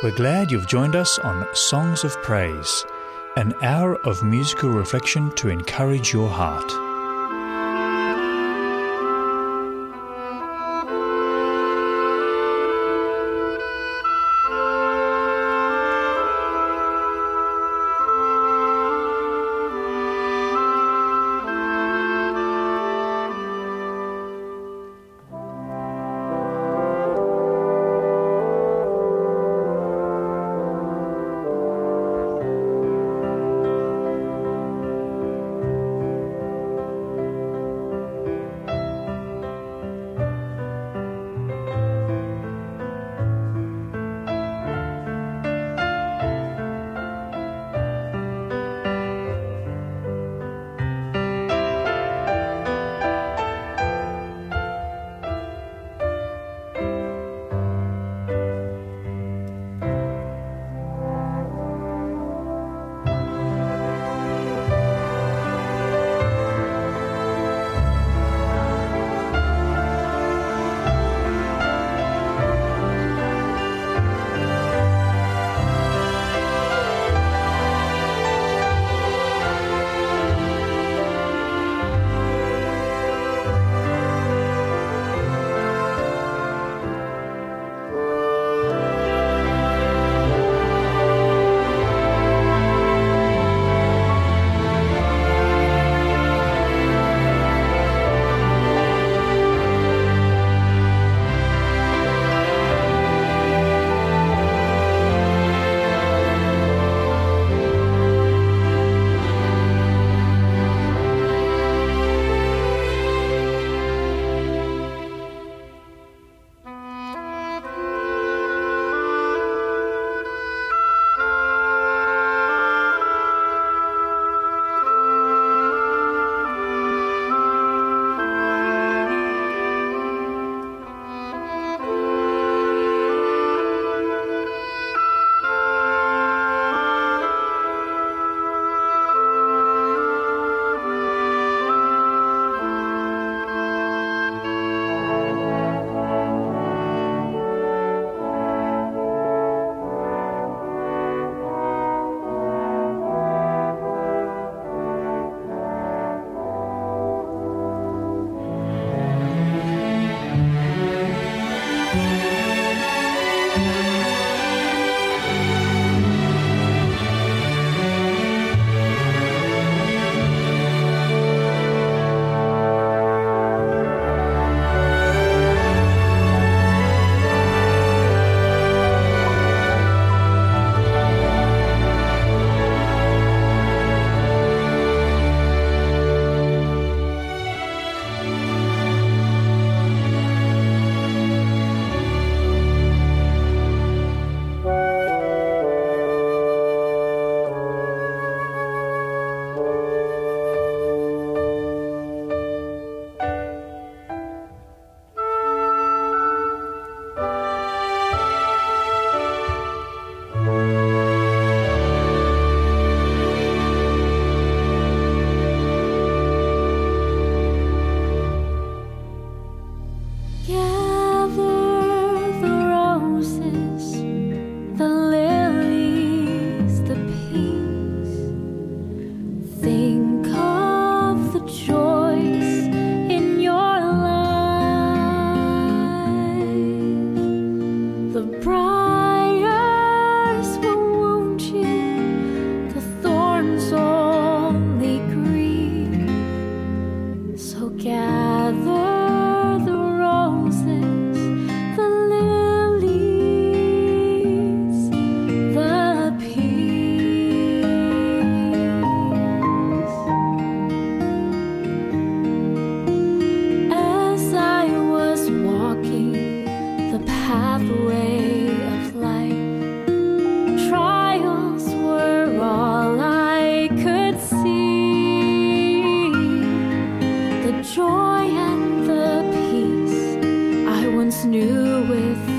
We're glad you've joined us on Songs of Praise, an hour of musical reflection to encourage your heart. Garden fair,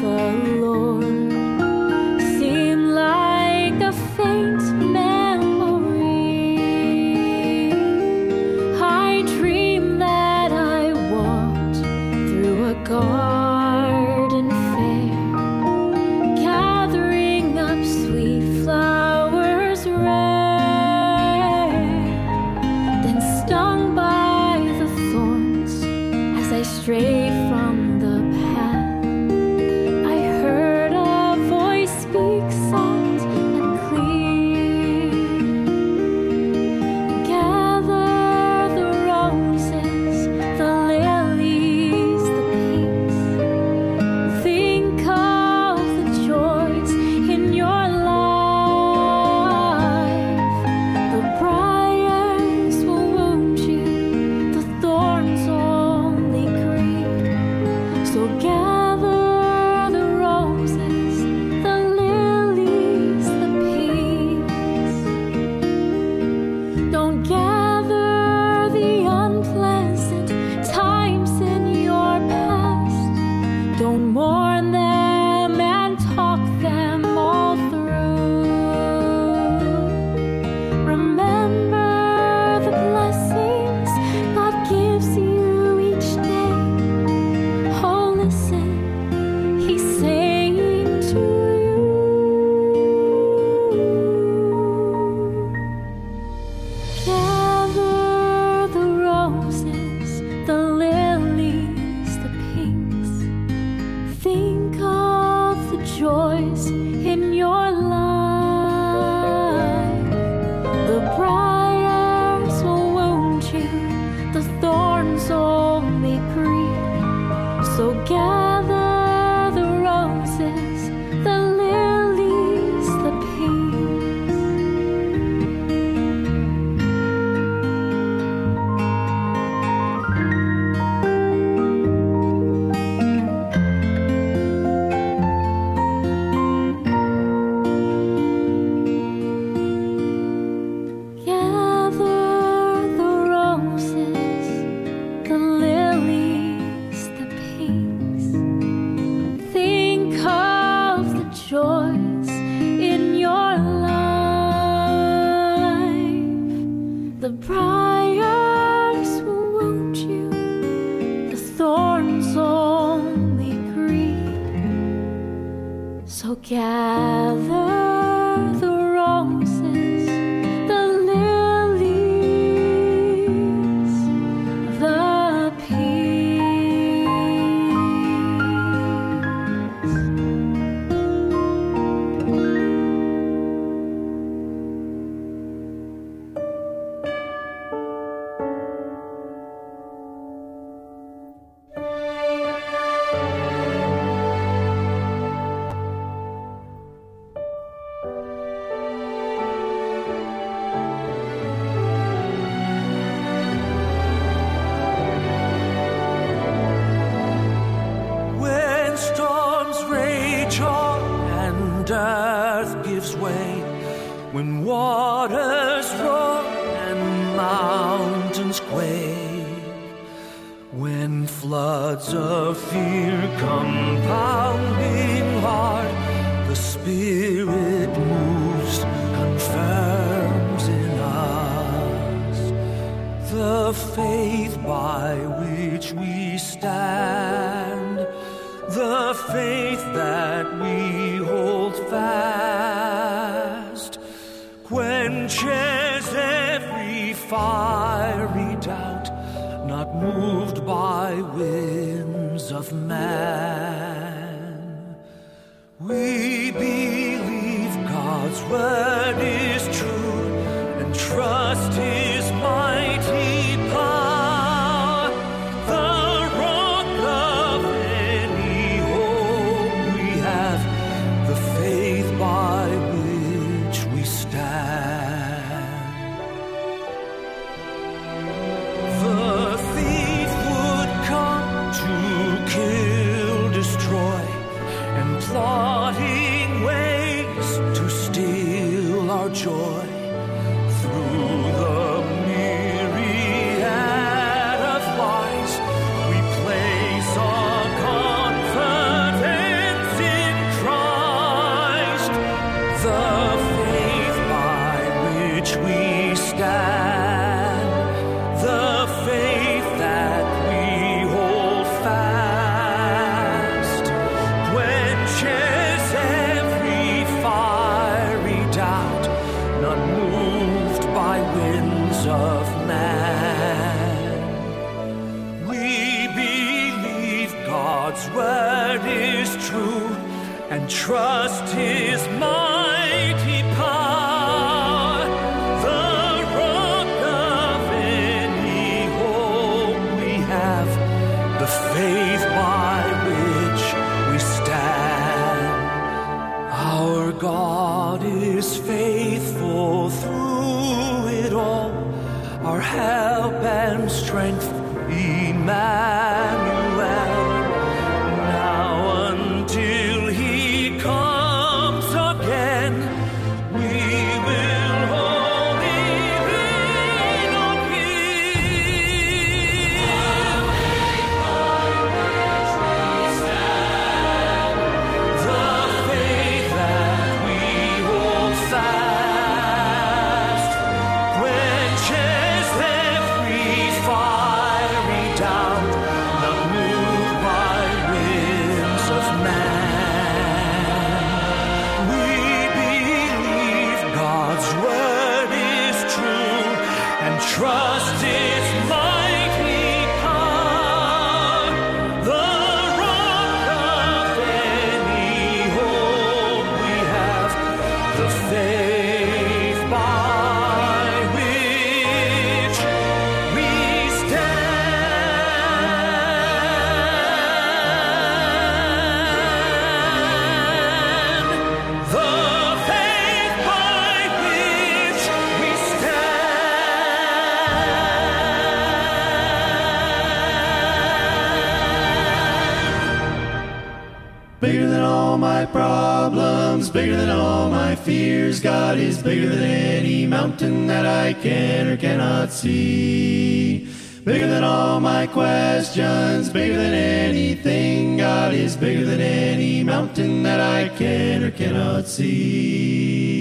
my problems, bigger than all my fears. God is bigger than any mountain that I can or cannot see. Bigger than all my questions, bigger than anything. God is bigger than any mountain that I can or cannot see.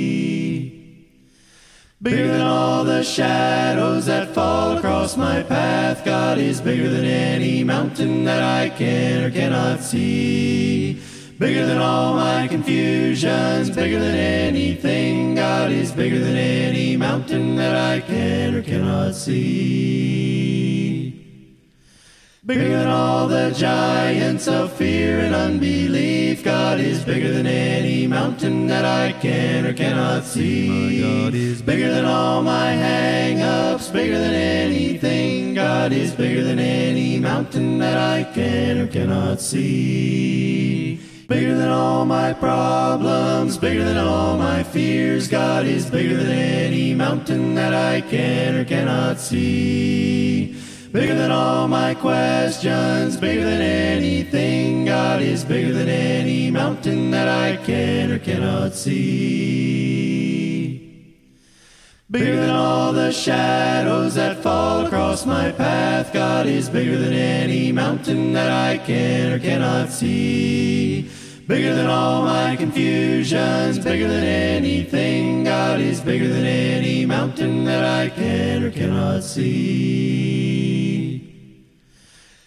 Bigger than all the shadows that fall across my path. God is bigger than any mountain that I can or cannot see. Bigger than all my confusions, bigger than anything. God is bigger than any mountain that I can or cannot see. Bigger than all the giants of fear and unbelief. God is bigger than any mountain that I can or cannot see. My God is bigger than all my hang ups, bigger than anything. God is bigger than any mountain that I can or cannot see. Bigger than all my problems, bigger than all my fears. God is bigger than any mountain that I can or cannot see. Bigger than all my questions, bigger than anything. God is bigger than any mountain that I can or cannot see. Bigger than all the shadows that fall across my path. God is bigger than any mountain that I can or cannot see. Bigger than all my confusions, bigger than anything. God is bigger than any mountain that I can or cannot see.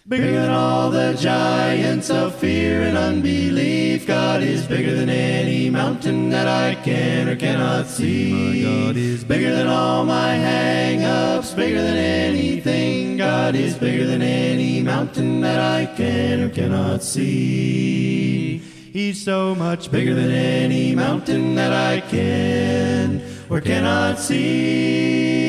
Bigger than all the giants of fear and unbelief. God is bigger than any mountain that I can or cannot see. My God is bigger than all my hang ups, bigger than anything. God is bigger than any mountain that I can or cannot see. He's so much bigger than any mountain that I can or cannot see.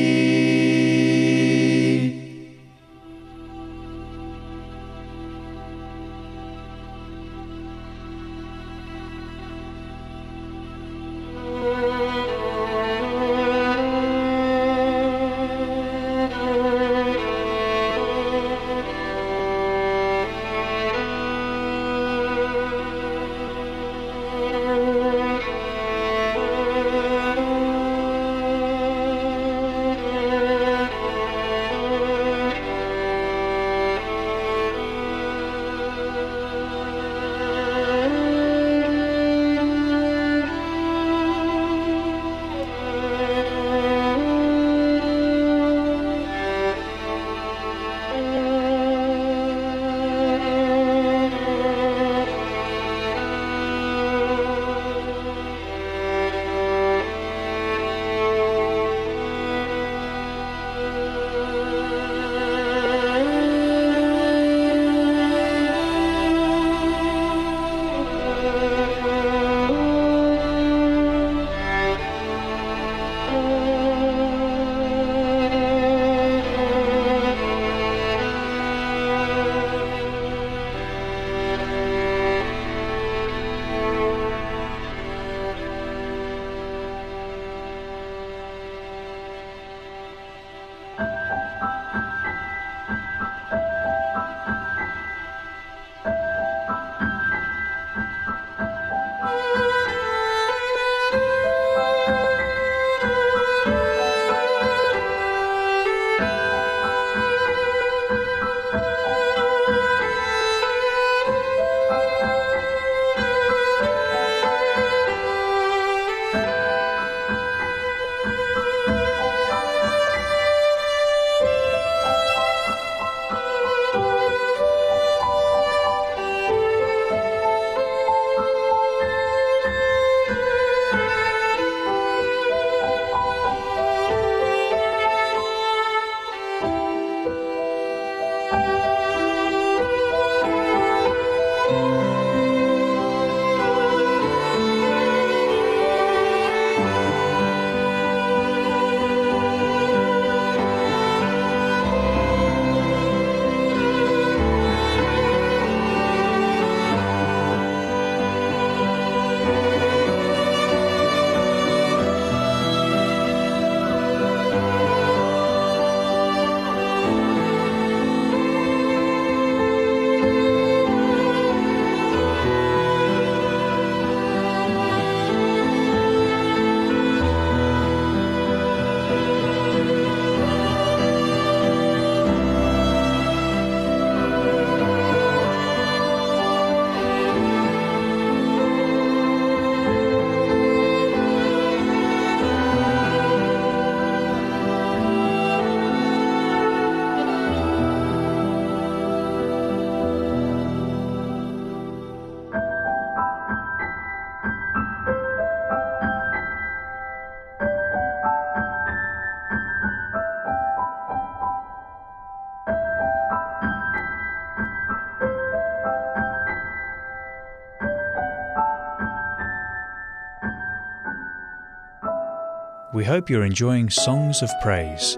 We hope you're enjoying Songs of Praise.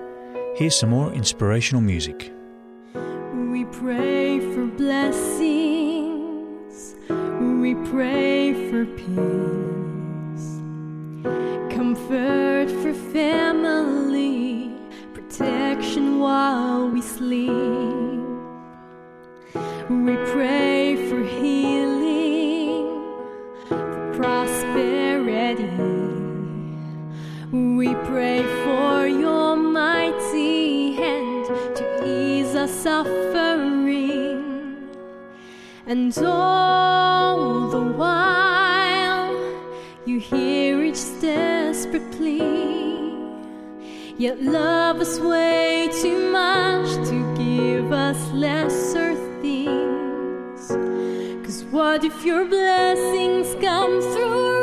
Here's some more inspirational music. But if your blessings come through,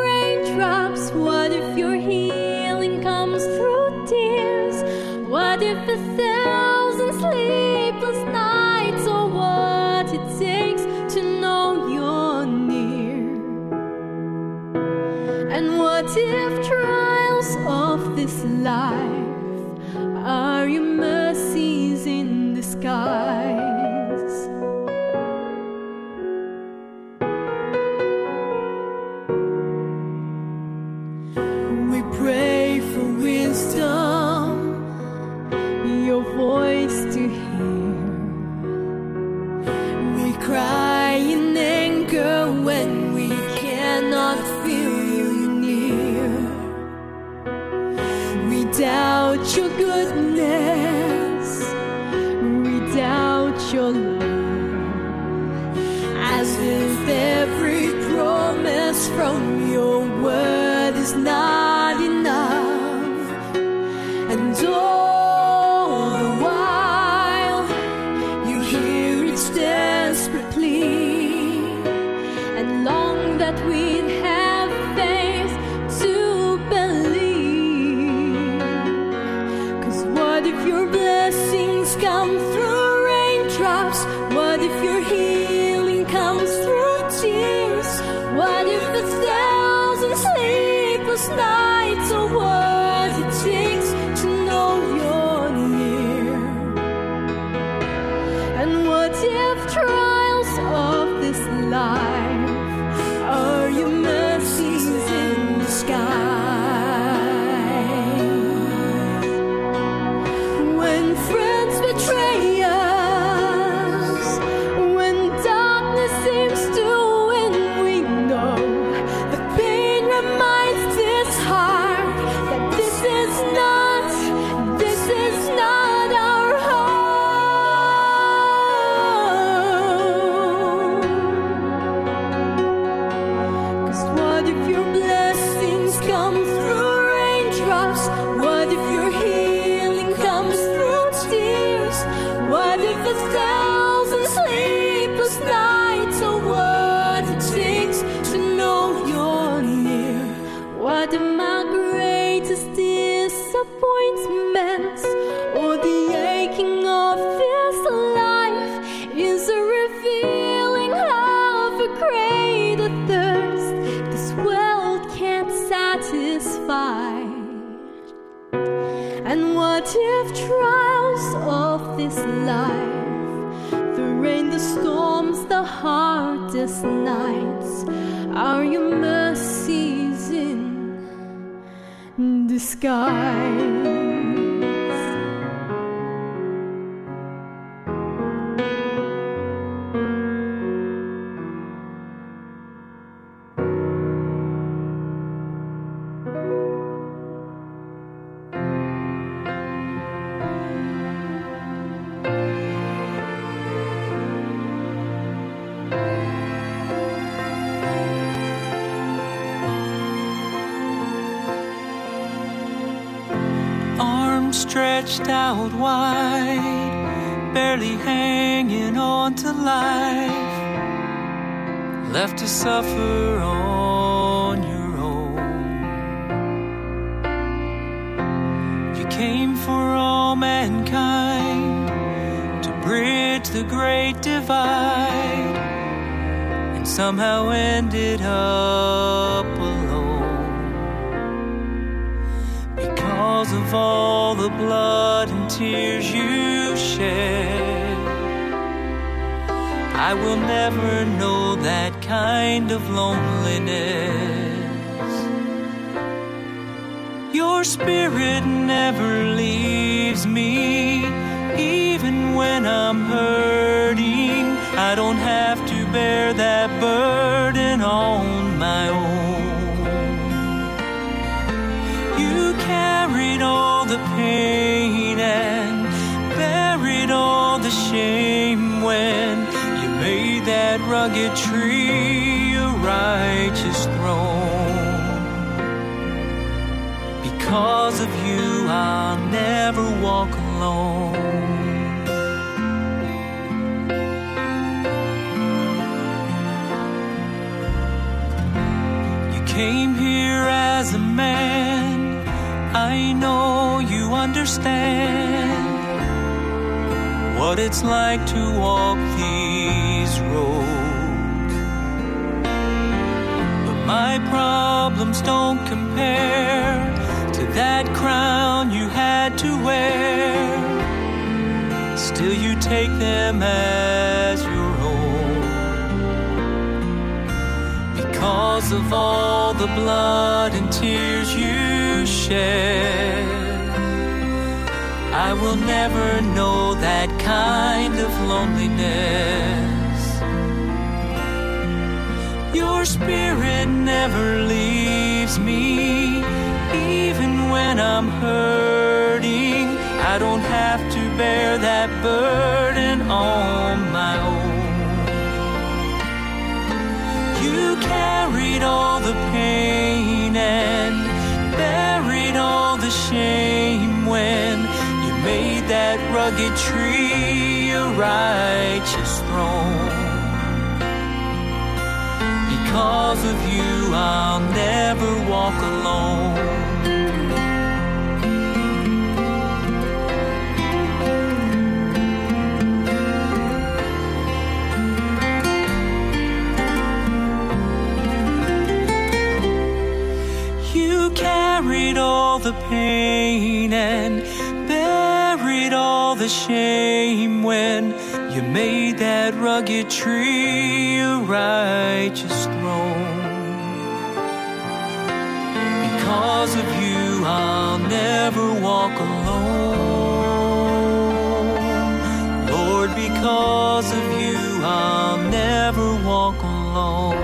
sky. left to suffer on your own. You came for all mankind to bridge the great divide, and somehow ended up alone. Because of all the blood and tears you shed, I will never know that kind of loneliness. Your spirit never leaves me, even when I'm hurting. I don't have to bear that burden on my own. You carried all the pain and buried all the shame rugged tree a righteous throne. Because of you, I'll never walk alone. You came here as a man. I know you understand what it's like to walk these roads. My problems don't compare to that crown you had to wear. Still, you take them as your own because of all the blood and tears you shed. I will never know that kind of loneliness. Your spirit never leaves me, even when I'm hurting. I don't have to bear that burden on my own. You carried all the pain and buried all the shame when you made that rugged tree a righteous throne. Because of you, I'll never walk alone. You carried all the pain and buried all the shame when you made that rugged tree a righteous Because of you, I'll never walk alone. Lord, because of you, I'll never walk alone.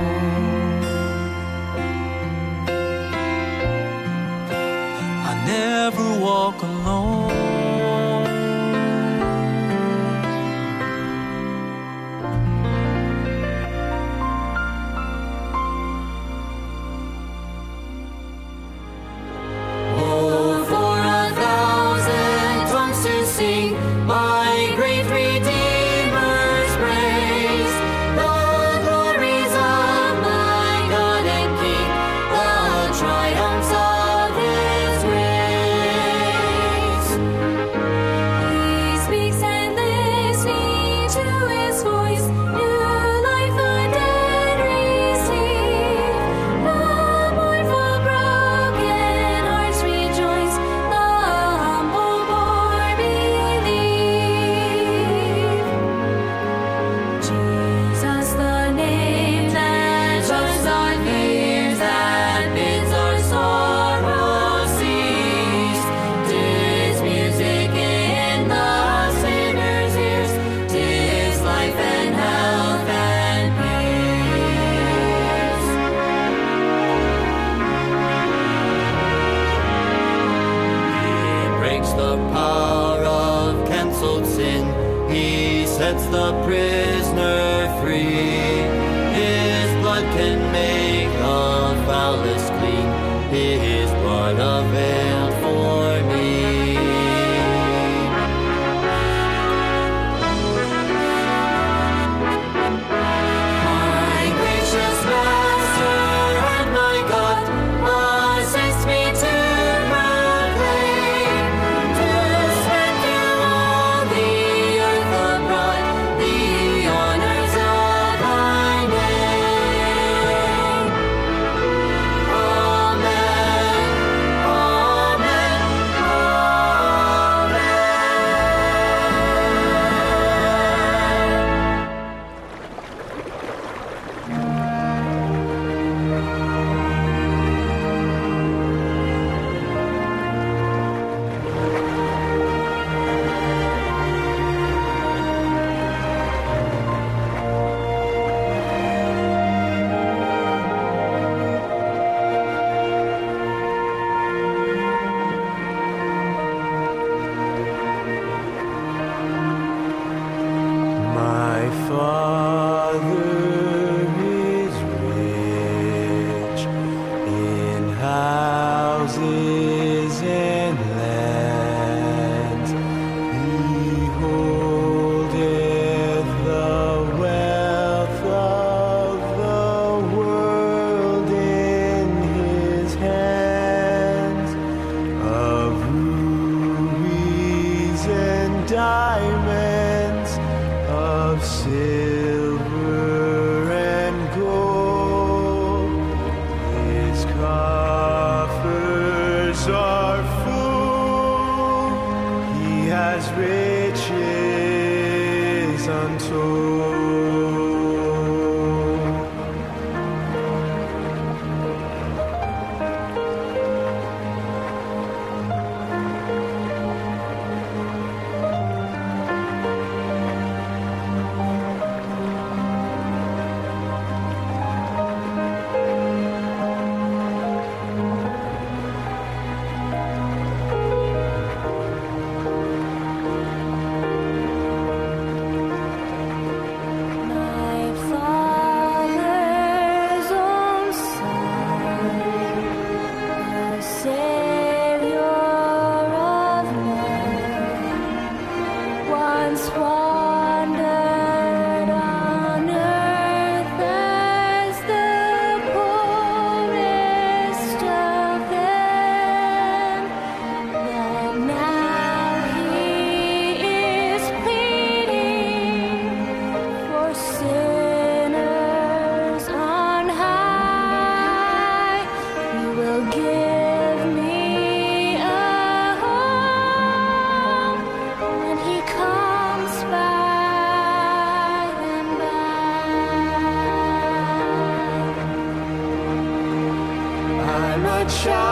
sunshine.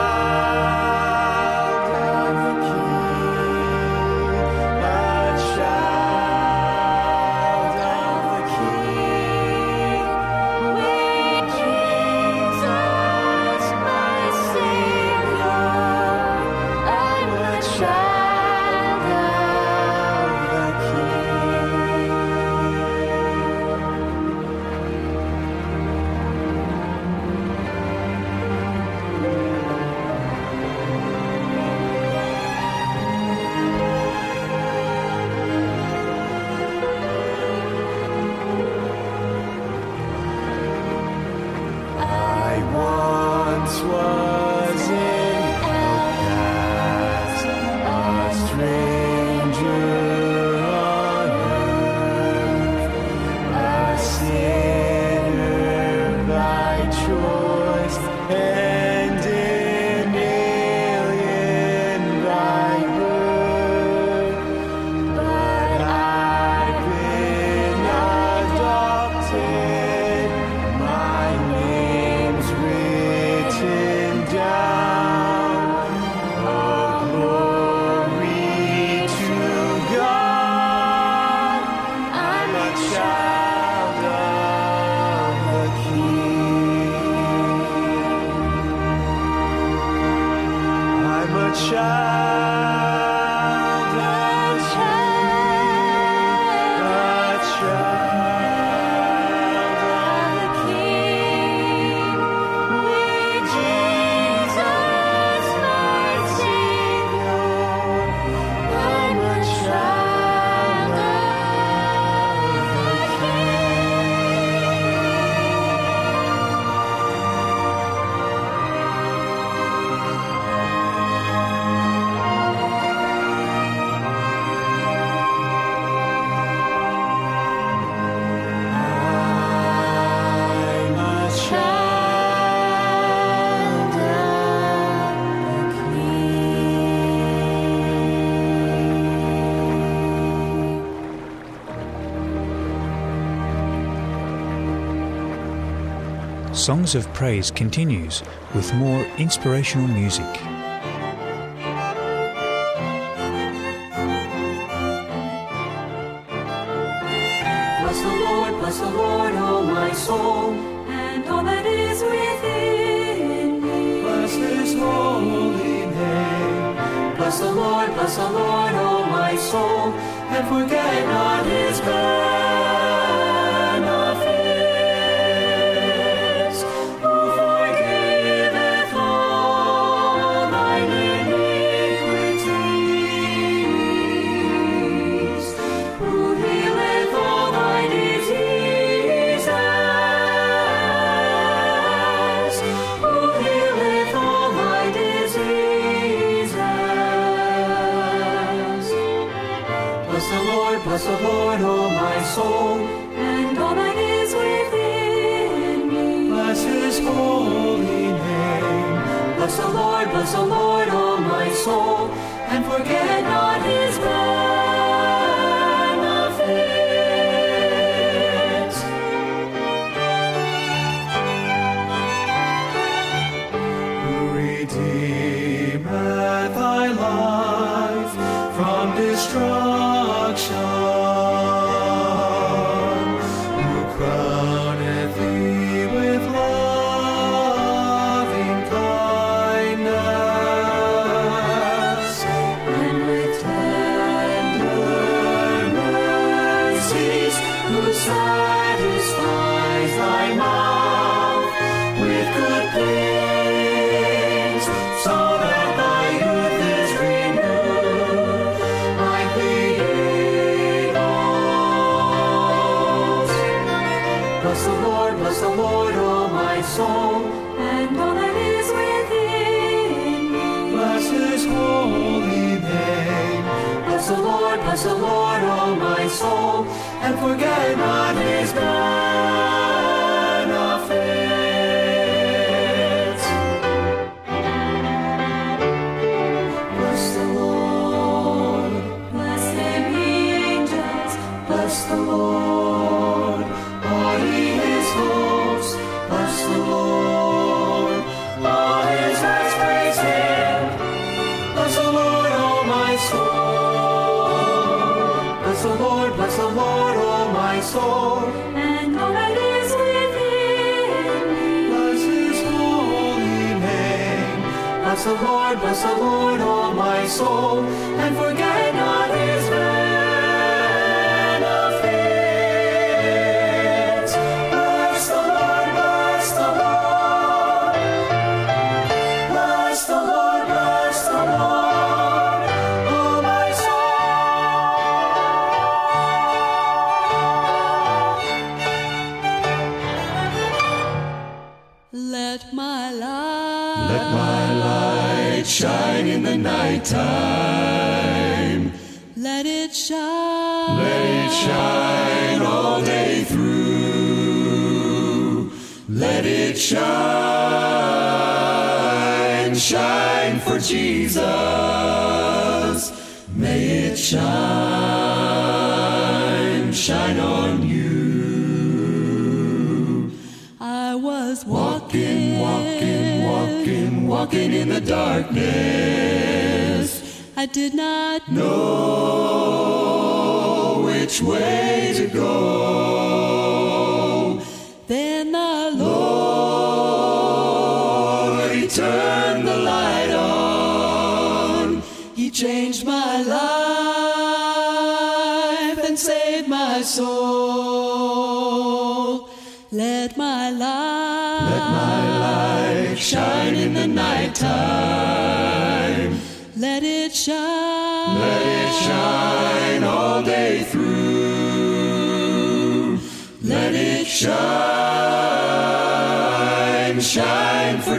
Songs of Praise continues with more inspirational music. bless the Lord, O oh my soul, and forget not his name. the Lord, O my soul. Jesus. May it shine, shine on you. I was walking, walking, walking, walking in the darkness. I did not know which way to go.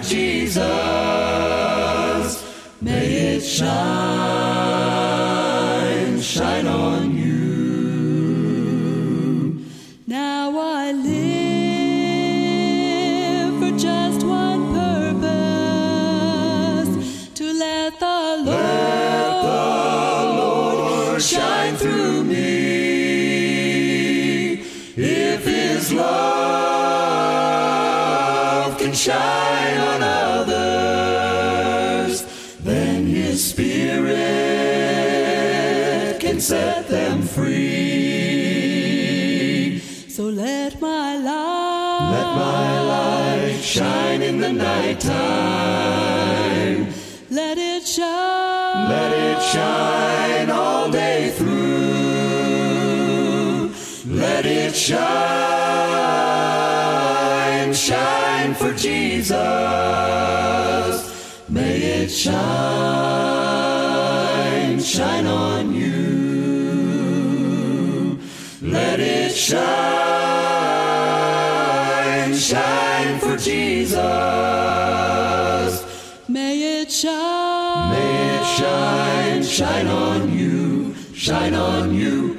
Jesus, may it shine. the nighttime. Let it shine. Let it shine all day through. Let it shine, shine for Jesus. May it shine, shine on you. Let it shine. Jesus. May it shine. May it shine, shine on you, shine on you.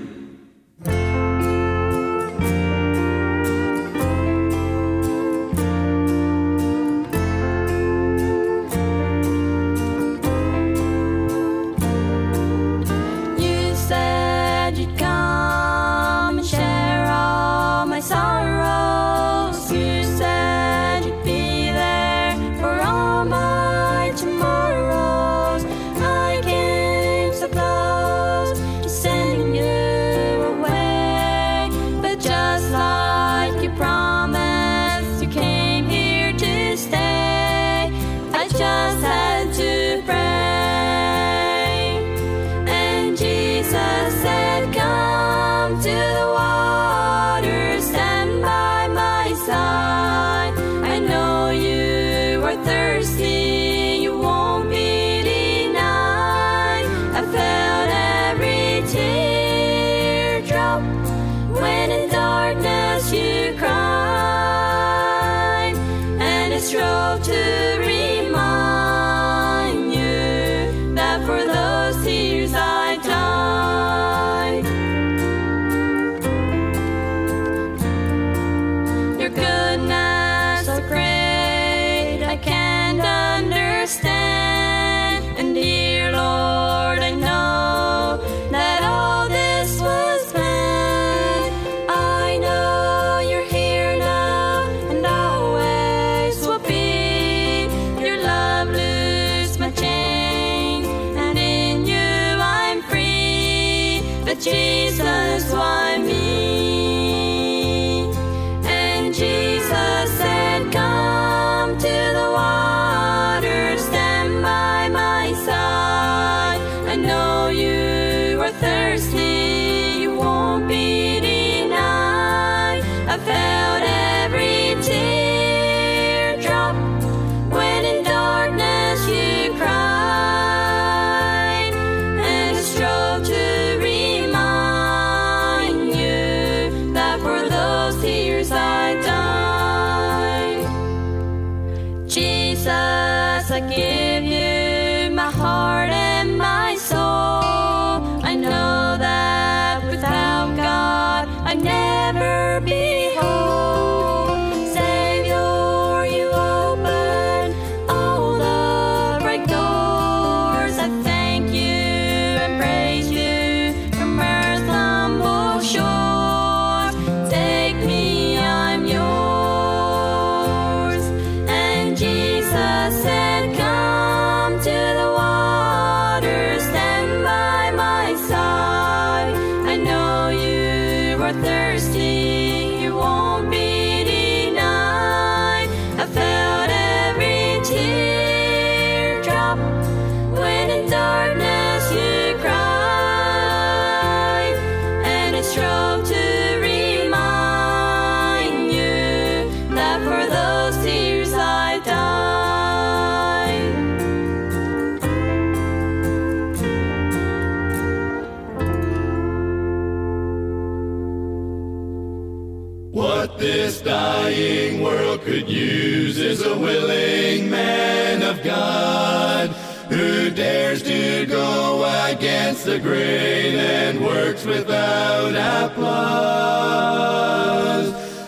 Against the grain and works without applause.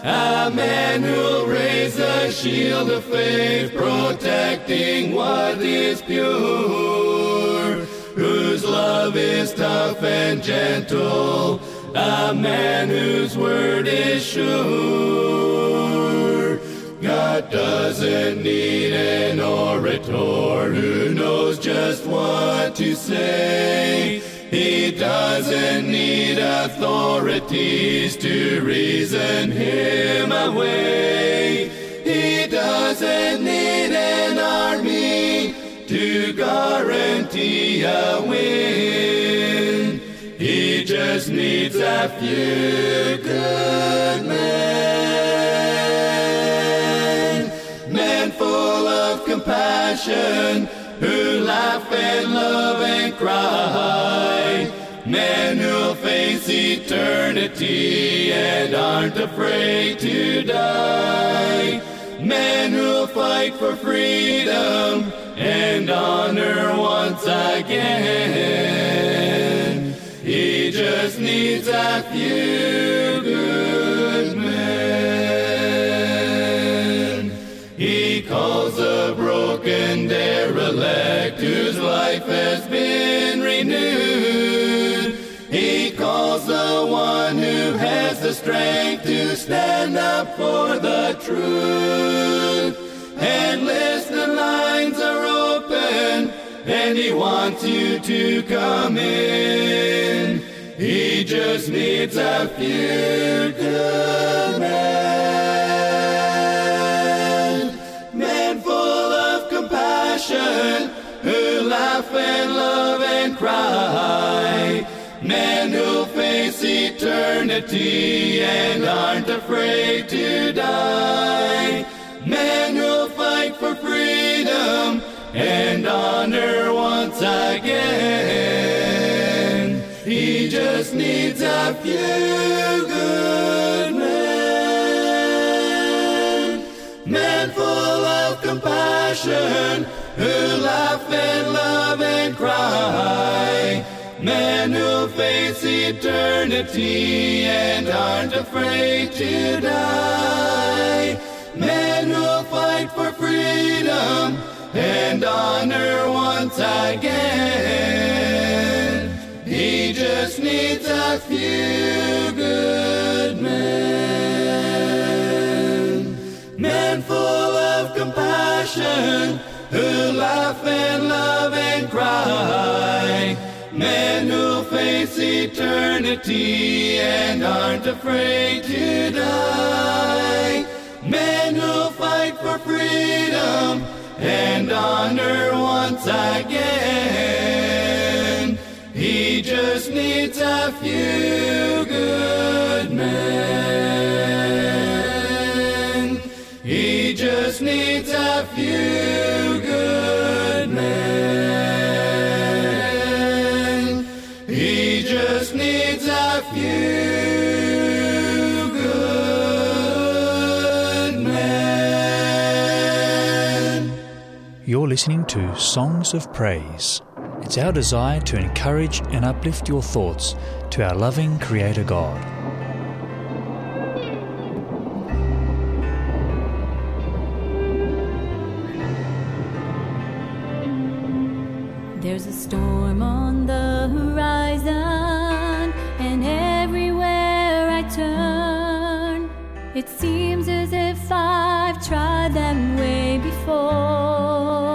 A man who'll raise a shield of faith, protecting what is pure, whose love is tough and gentle, a man whose word is sure. God doesn't need an orator who knows just what to say. He doesn't need authorities to reason him away. He doesn't need an army to guarantee a win. He just needs a few good men. Compassion, who laugh and love and cry. Men who'll face eternity and aren't afraid to die. Men who'll fight for freedom and honor once again. He just needs a few one who has the strength to stand up for the truth. And listen, lines are open, and he wants you to come in. He just needs a few good men, men full of compassion, who laugh and love and cry. Men who eternity and aren't afraid to die. Men who fight for freedom and honor once again. He just needs a few good men. Men full of compassion, who laugh and love and cry. Men who face eternity and aren't afraid to die. Men who fight for freedom and honor once again. He just needs a few good men. Men full of compassion, who laugh and love and cry. Men who face eternity and aren't afraid to die. Men who fight for freedom and honor once again. He just needs a few good men. He just needs a few you're listening to Songs of Praise. It's our desire to encourage and uplift your thoughts to our loving Creator God. There's a storm on the horizon, and everywhere I turn, it seems as if I've tried them way before.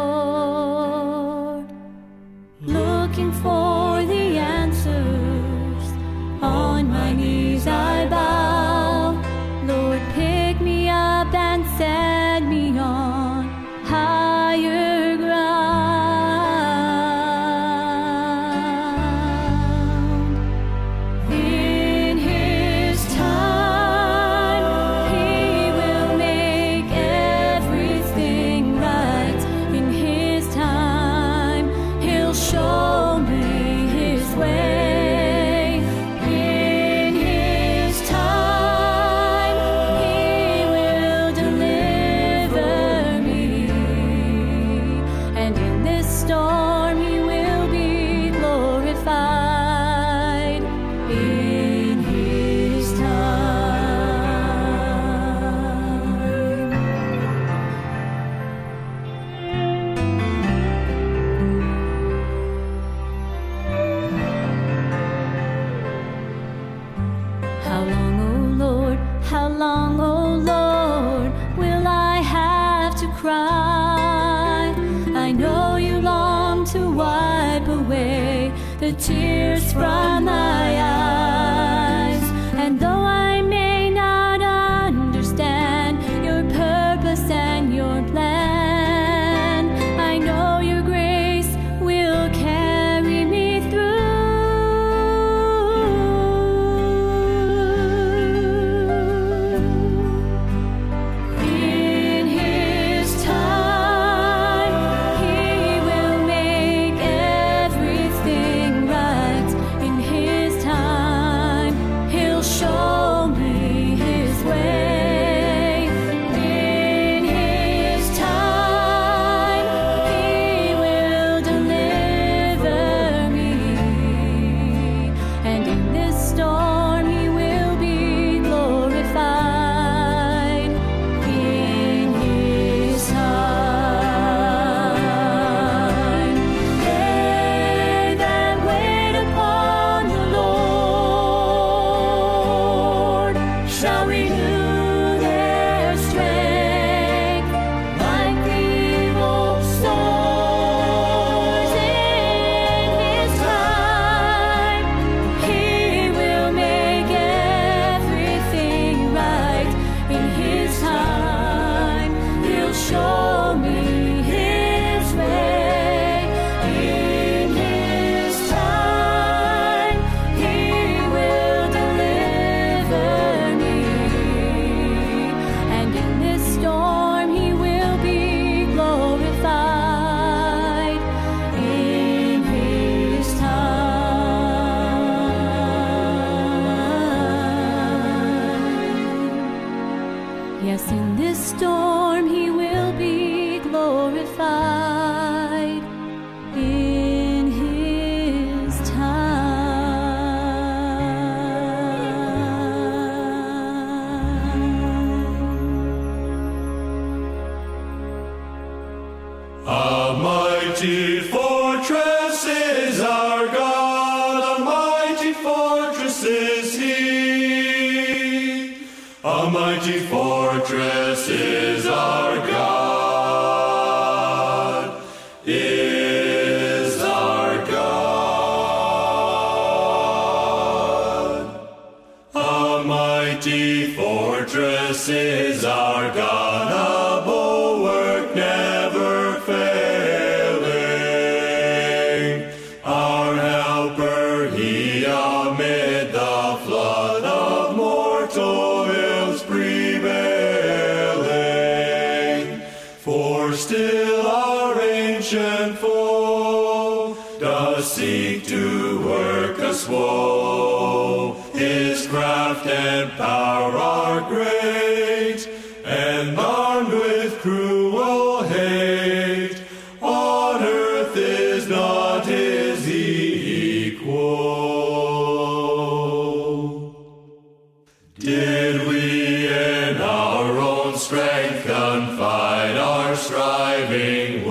strength confide our striving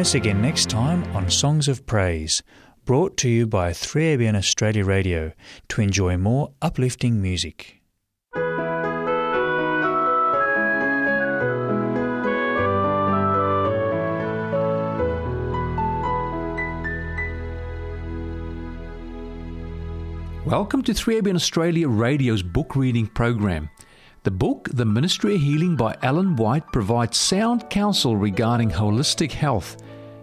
Join us again next time on Songs of Praise, brought to you by 3ABN Australia Radio to enjoy more uplifting music. Welcome to 3ABN Australia Radio's book reading program. The book, The Ministry of Healing by Ellen White, provides sound counsel regarding holistic health.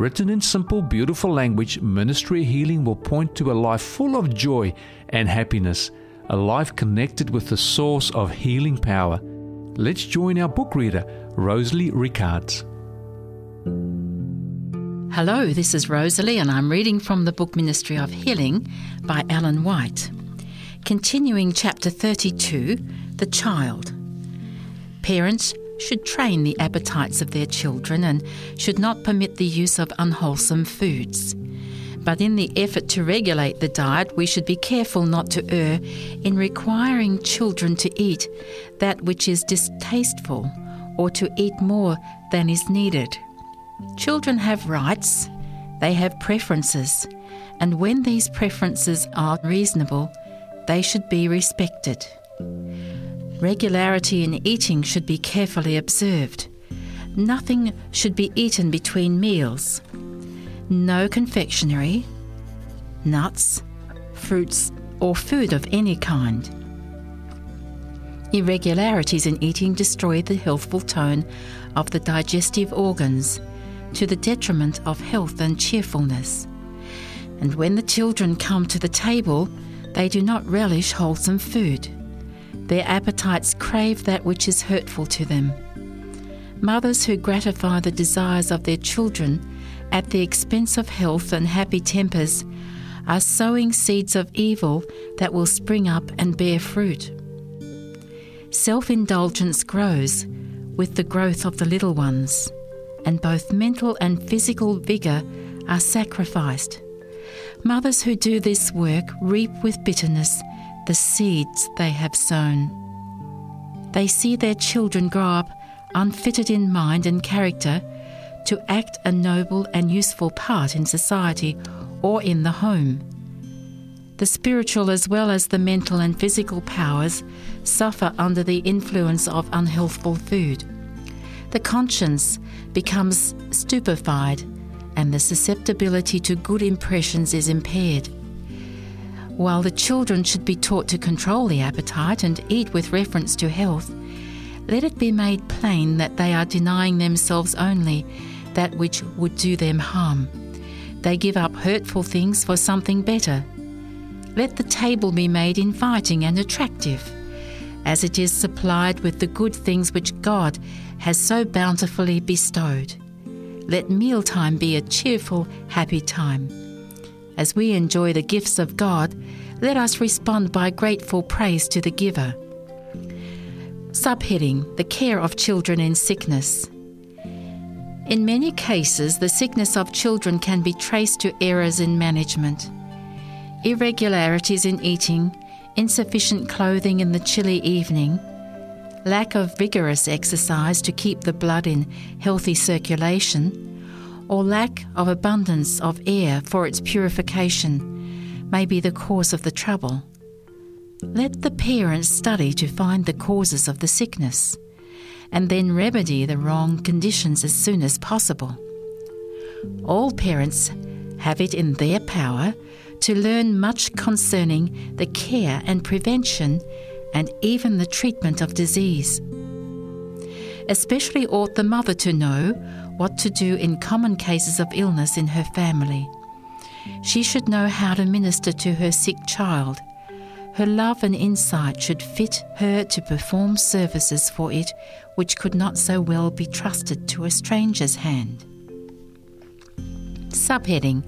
Written in simple, beautiful language, Ministry Healing will point to a life full of joy and happiness, a life connected with the source of healing power. Let's join our book reader, Rosalie Ricards. Hello, this is Rosalie, and I'm reading from the book Ministry of Healing by Ellen White. Continuing chapter 32 The Child. Parents should train the appetites of their children and should not permit the use of unwholesome foods. But in the effort to regulate the diet, we should be careful not to err in requiring children to eat that which is distasteful or to eat more than is needed. Children have rights, they have preferences, and when these preferences are reasonable, they should be respected. Regularity in eating should be carefully observed. Nothing should be eaten between meals. No confectionery, nuts, fruits, or food of any kind. Irregularities in eating destroy the healthful tone of the digestive organs to the detriment of health and cheerfulness. And when the children come to the table, they do not relish wholesome food. Their appetites crave that which is hurtful to them. Mothers who gratify the desires of their children at the expense of health and happy tempers are sowing seeds of evil that will spring up and bear fruit. Self indulgence grows with the growth of the little ones, and both mental and physical vigour are sacrificed. Mothers who do this work reap with bitterness the seeds they have sown. They see their children grow up unfitted in mind and character to act a noble and useful part in society or in the home. The spiritual as well as the mental and physical powers suffer under the influence of unhealthful food. The conscience becomes stupefied and the susceptibility to good impressions is impaired. While the children should be taught to control the appetite and eat with reference to health, let it be made plain that they are denying themselves only that which would do them harm. They give up hurtful things for something better. Let the table be made inviting and attractive, as it is supplied with the good things which God has so bountifully bestowed. Let mealtime be a cheerful, happy time. As we enjoy the gifts of God, let us respond by grateful praise to the giver. Subheading The Care of Children in Sickness. In many cases, the sickness of children can be traced to errors in management. Irregularities in eating, insufficient clothing in the chilly evening, lack of vigorous exercise to keep the blood in healthy circulation, or lack of abundance of air for its purification may be the cause of the trouble. Let the parents study to find the causes of the sickness and then remedy the wrong conditions as soon as possible. All parents have it in their power to learn much concerning the care and prevention and even the treatment of disease. Especially ought the mother to know what to do in common cases of illness in her family. She should know how to minister to her sick child her love and insight should fit her to perform services for it which could not so well be trusted to a stranger's hand. Subheading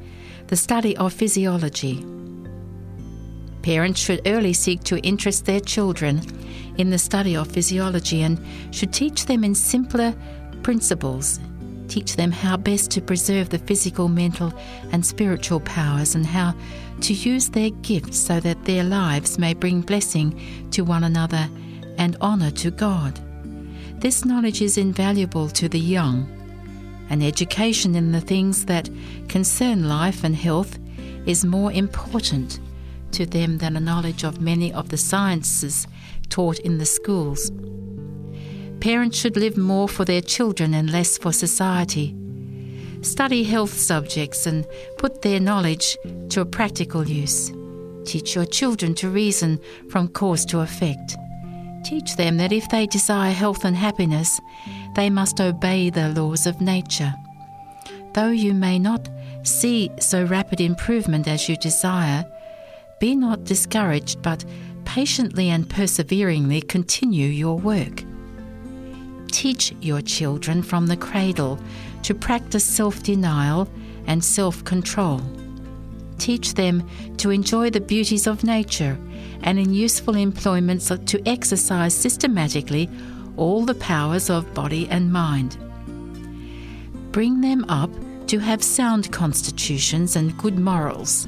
The Study of Physiology. Parents should early seek to interest their children in the study of physiology and should teach them in simpler principles teach them how best to preserve the physical, mental, and spiritual powers and how to use their gifts so that their lives may bring blessing to one another and honour to God. This knowledge is invaluable to the young. An education in the things that concern life and health is more important to them than a knowledge of many of the sciences taught in the schools. Parents should live more for their children and less for society. Study health subjects and put their knowledge to a practical use. Teach your children to reason from cause to effect. Teach them that if they desire health and happiness, they must obey the laws of nature. Though you may not see so rapid improvement as you desire, be not discouraged, but patiently and perseveringly continue your work. Teach your children from the cradle to practice self denial and self control. Teach them to enjoy the beauties of nature and in useful employments to exercise systematically all the powers of body and mind. Bring them up to have sound constitutions and good morals,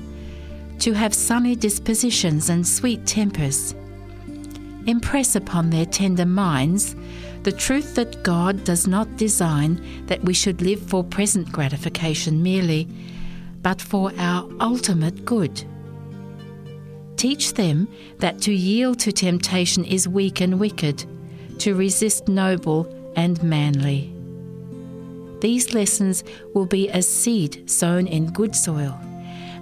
to have sunny dispositions and sweet tempers. Impress upon their tender minds the truth that God does not design that we should live for present gratification merely, but for our ultimate good. Teach them that to yield to temptation is weak and wicked, to resist noble and manly. These lessons will be as seed sown in good soil,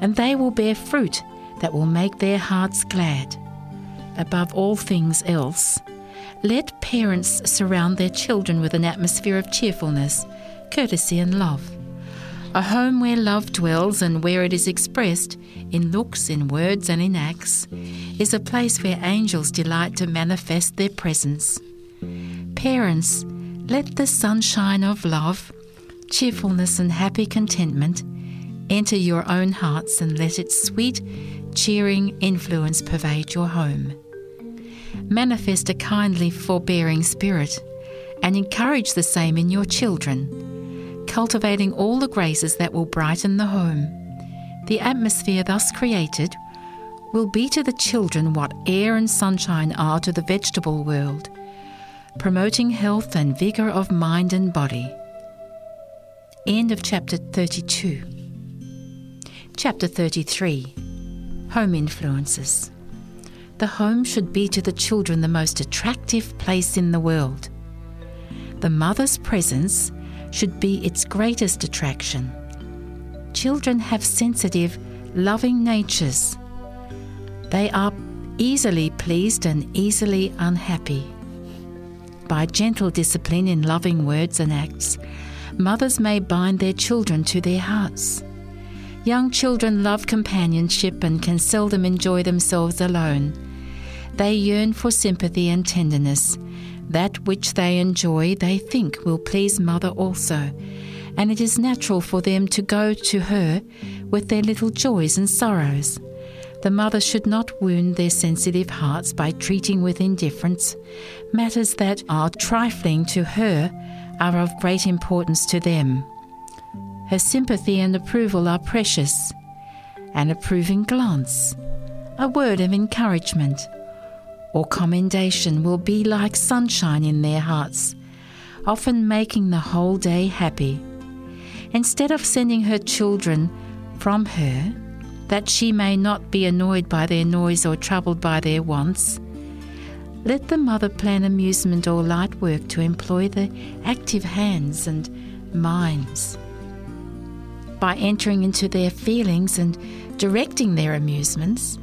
and they will bear fruit that will make their hearts glad. Above all things else, let parents surround their children with an atmosphere of cheerfulness, courtesy, and love. A home where love dwells and where it is expressed in looks, in words, and in acts is a place where angels delight to manifest their presence. Parents, let the sunshine of love cheerfulness, and happy contentment enter your own hearts and let its sweet, cheering influence pervade your home. Manifest a kindly, forbearing spirit and encourage the same in your children, cultivating all the graces that will brighten the home. The atmosphere thus created will be to the children what air and sunshine are to the vegetable world, promoting health and vigour of mind and body. End of chapter 32. Chapter 33 Home Influences. The home should be to the children the most attractive place in the world. The mother's presence should be its greatest attraction. Children have sensitive, loving natures. They are easily pleased and easily unhappy. By gentle discipline in loving words and acts, mothers may bind their children to their hearts. Young children love companionship and can seldom enjoy themselves alone. They yearn for sympathy and tenderness. That which they enjoy, they think, will please mother also, and it is natural for them to go to her with their little joys and sorrows. The mother should not wound their sensitive hearts by treating with indifference matters that are trifling to her are of great importance to them. Her sympathy and approval are precious. An approving glance, a word of encouragement, or commendation will be like sunshine in their hearts, often making the whole day happy. Instead of sending her children from her, that she may not be annoyed by their noise or troubled by their wants, let the mother plan amusement or light work to employ the active hands and minds. By entering into their feelings and directing their amusements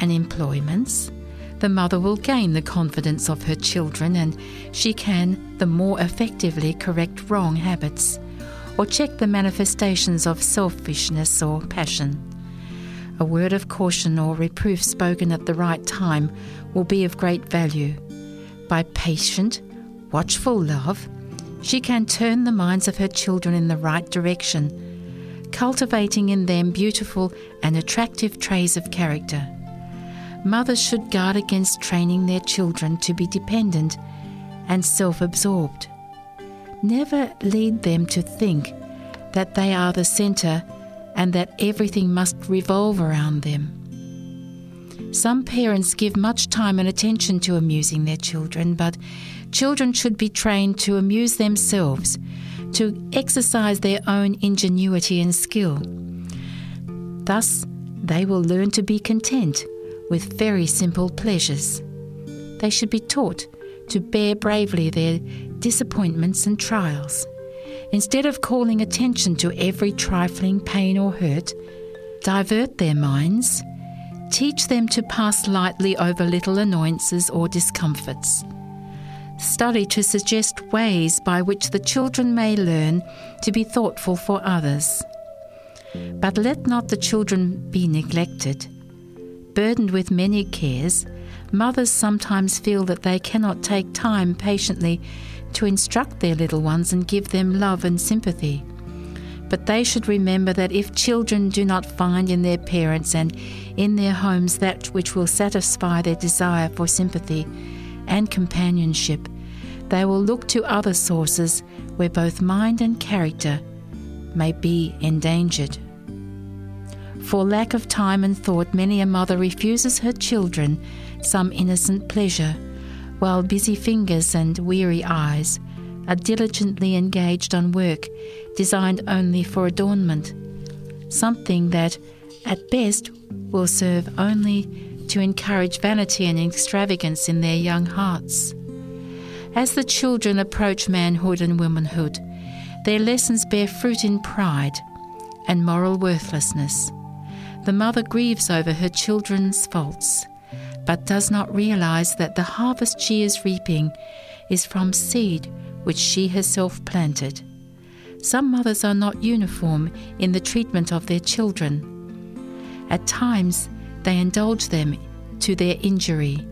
and employments, the mother will gain the confidence of her children and she can the more effectively correct wrong habits or check the manifestations of selfishness or passion. A word of caution or reproof spoken at the right time will be of great value. By patient, watchful love, she can turn the minds of her children in the right direction, cultivating in them beautiful and attractive traits of character. Mothers should guard against training their children to be dependent and self absorbed. Never lead them to think that they are the centre and that everything must revolve around them. Some parents give much time and attention to amusing their children, but children should be trained to amuse themselves, to exercise their own ingenuity and skill. Thus, they will learn to be content with very simple pleasures. They should be taught to bear bravely their disappointments and trials. Instead of calling attention to every trifling pain or hurt, divert their minds, teach them to pass lightly over little annoyances or discomforts. Study to suggest ways by which the children may learn to be thoughtful for others. But let not the children be neglected. Burdened with many cares, mothers sometimes feel that they cannot take time patiently to instruct their little ones and give them love and sympathy. But they should remember that if children do not find in their parents and in their homes that which will satisfy their desire for sympathy and companionship, they will look to other sources where both mind and character may be endangered. For lack of time and thought, many a mother refuses her children some innocent pleasure while busy fingers and weary eyes are diligently engaged on work designed only for adornment, something that, at best, will serve only to encourage vanity and extravagance in their young hearts. As the children approach manhood and womanhood, their lessons bear fruit in pride and moral worthlessness. The mother grieves over her children's faults but does not realize that the harvest she is reaping is from seed which she herself planted. Some mothers are not uniform in the treatment of their children. At times, they indulge them to their injury,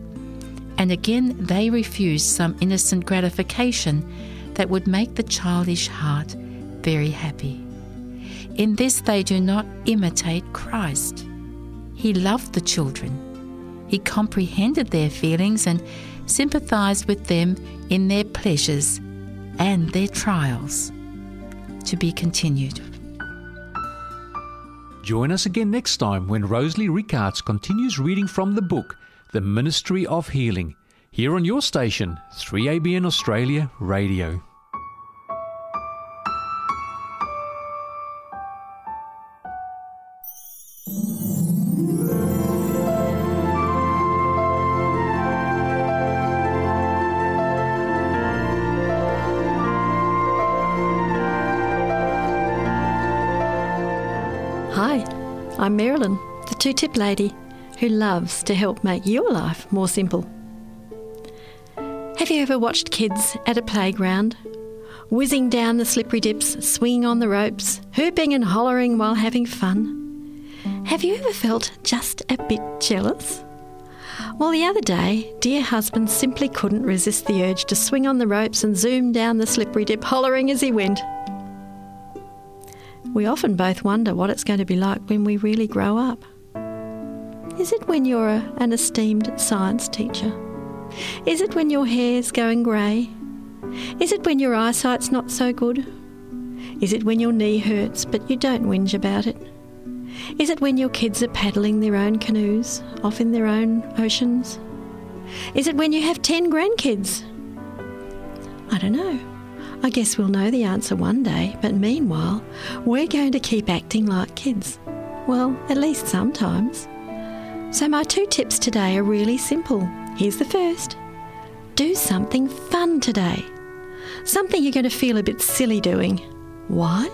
and again, they refuse some innocent gratification that would make the childish heart very happy. In this, they do not imitate Christ. He loved the children. He comprehended their feelings and sympathized with them in their pleasures and their trials. To be continued. Join us again next time when Rosalie Rickards continues reading from the book, The Ministry of Healing, here on your station, 3ABN Australia Radio. I'm Marilyn, the two tip lady who loves to help make your life more simple. Have you ever watched kids at a playground, whizzing down the slippery dips, swinging on the ropes, whooping and hollering while having fun? Have you ever felt just a bit jealous? Well, the other day, dear husband simply couldn't resist the urge to swing on the ropes and zoom down the slippery dip, hollering as he went. We often both wonder what it's going to be like when we really grow up. Is it when you're a, an esteemed science teacher? Is it when your hair's going grey? Is it when your eyesight's not so good? Is it when your knee hurts but you don't whinge about it? Is it when your kids are paddling their own canoes off in their own oceans? Is it when you have 10 grandkids? I don't know. I guess we'll know the answer one day, but meanwhile, we're going to keep acting like kids. Well, at least sometimes. So, my two tips today are really simple. Here's the first do something fun today. Something you're going to feel a bit silly doing. Why?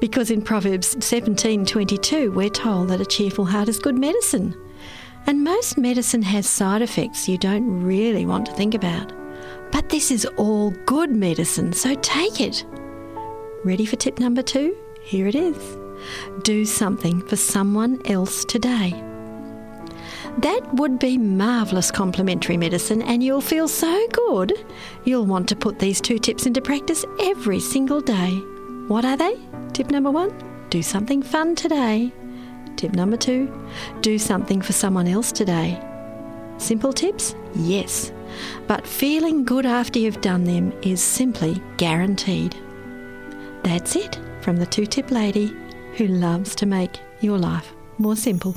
Because in Proverbs 17:22 we're told that a cheerful heart is good medicine. And most medicine has side effects you don't really want to think about. But this is all good medicine, so take it. Ready for tip number two? Here it is. Do something for someone else today. That would be marvellous complementary medicine, and you'll feel so good. You'll want to put these two tips into practice every single day. What are they? Tip number one do something fun today. Tip number two do something for someone else today. Simple tips? Yes but feeling good after you've done them is simply guaranteed. That's it from the two tip lady who loves to make your life more simple.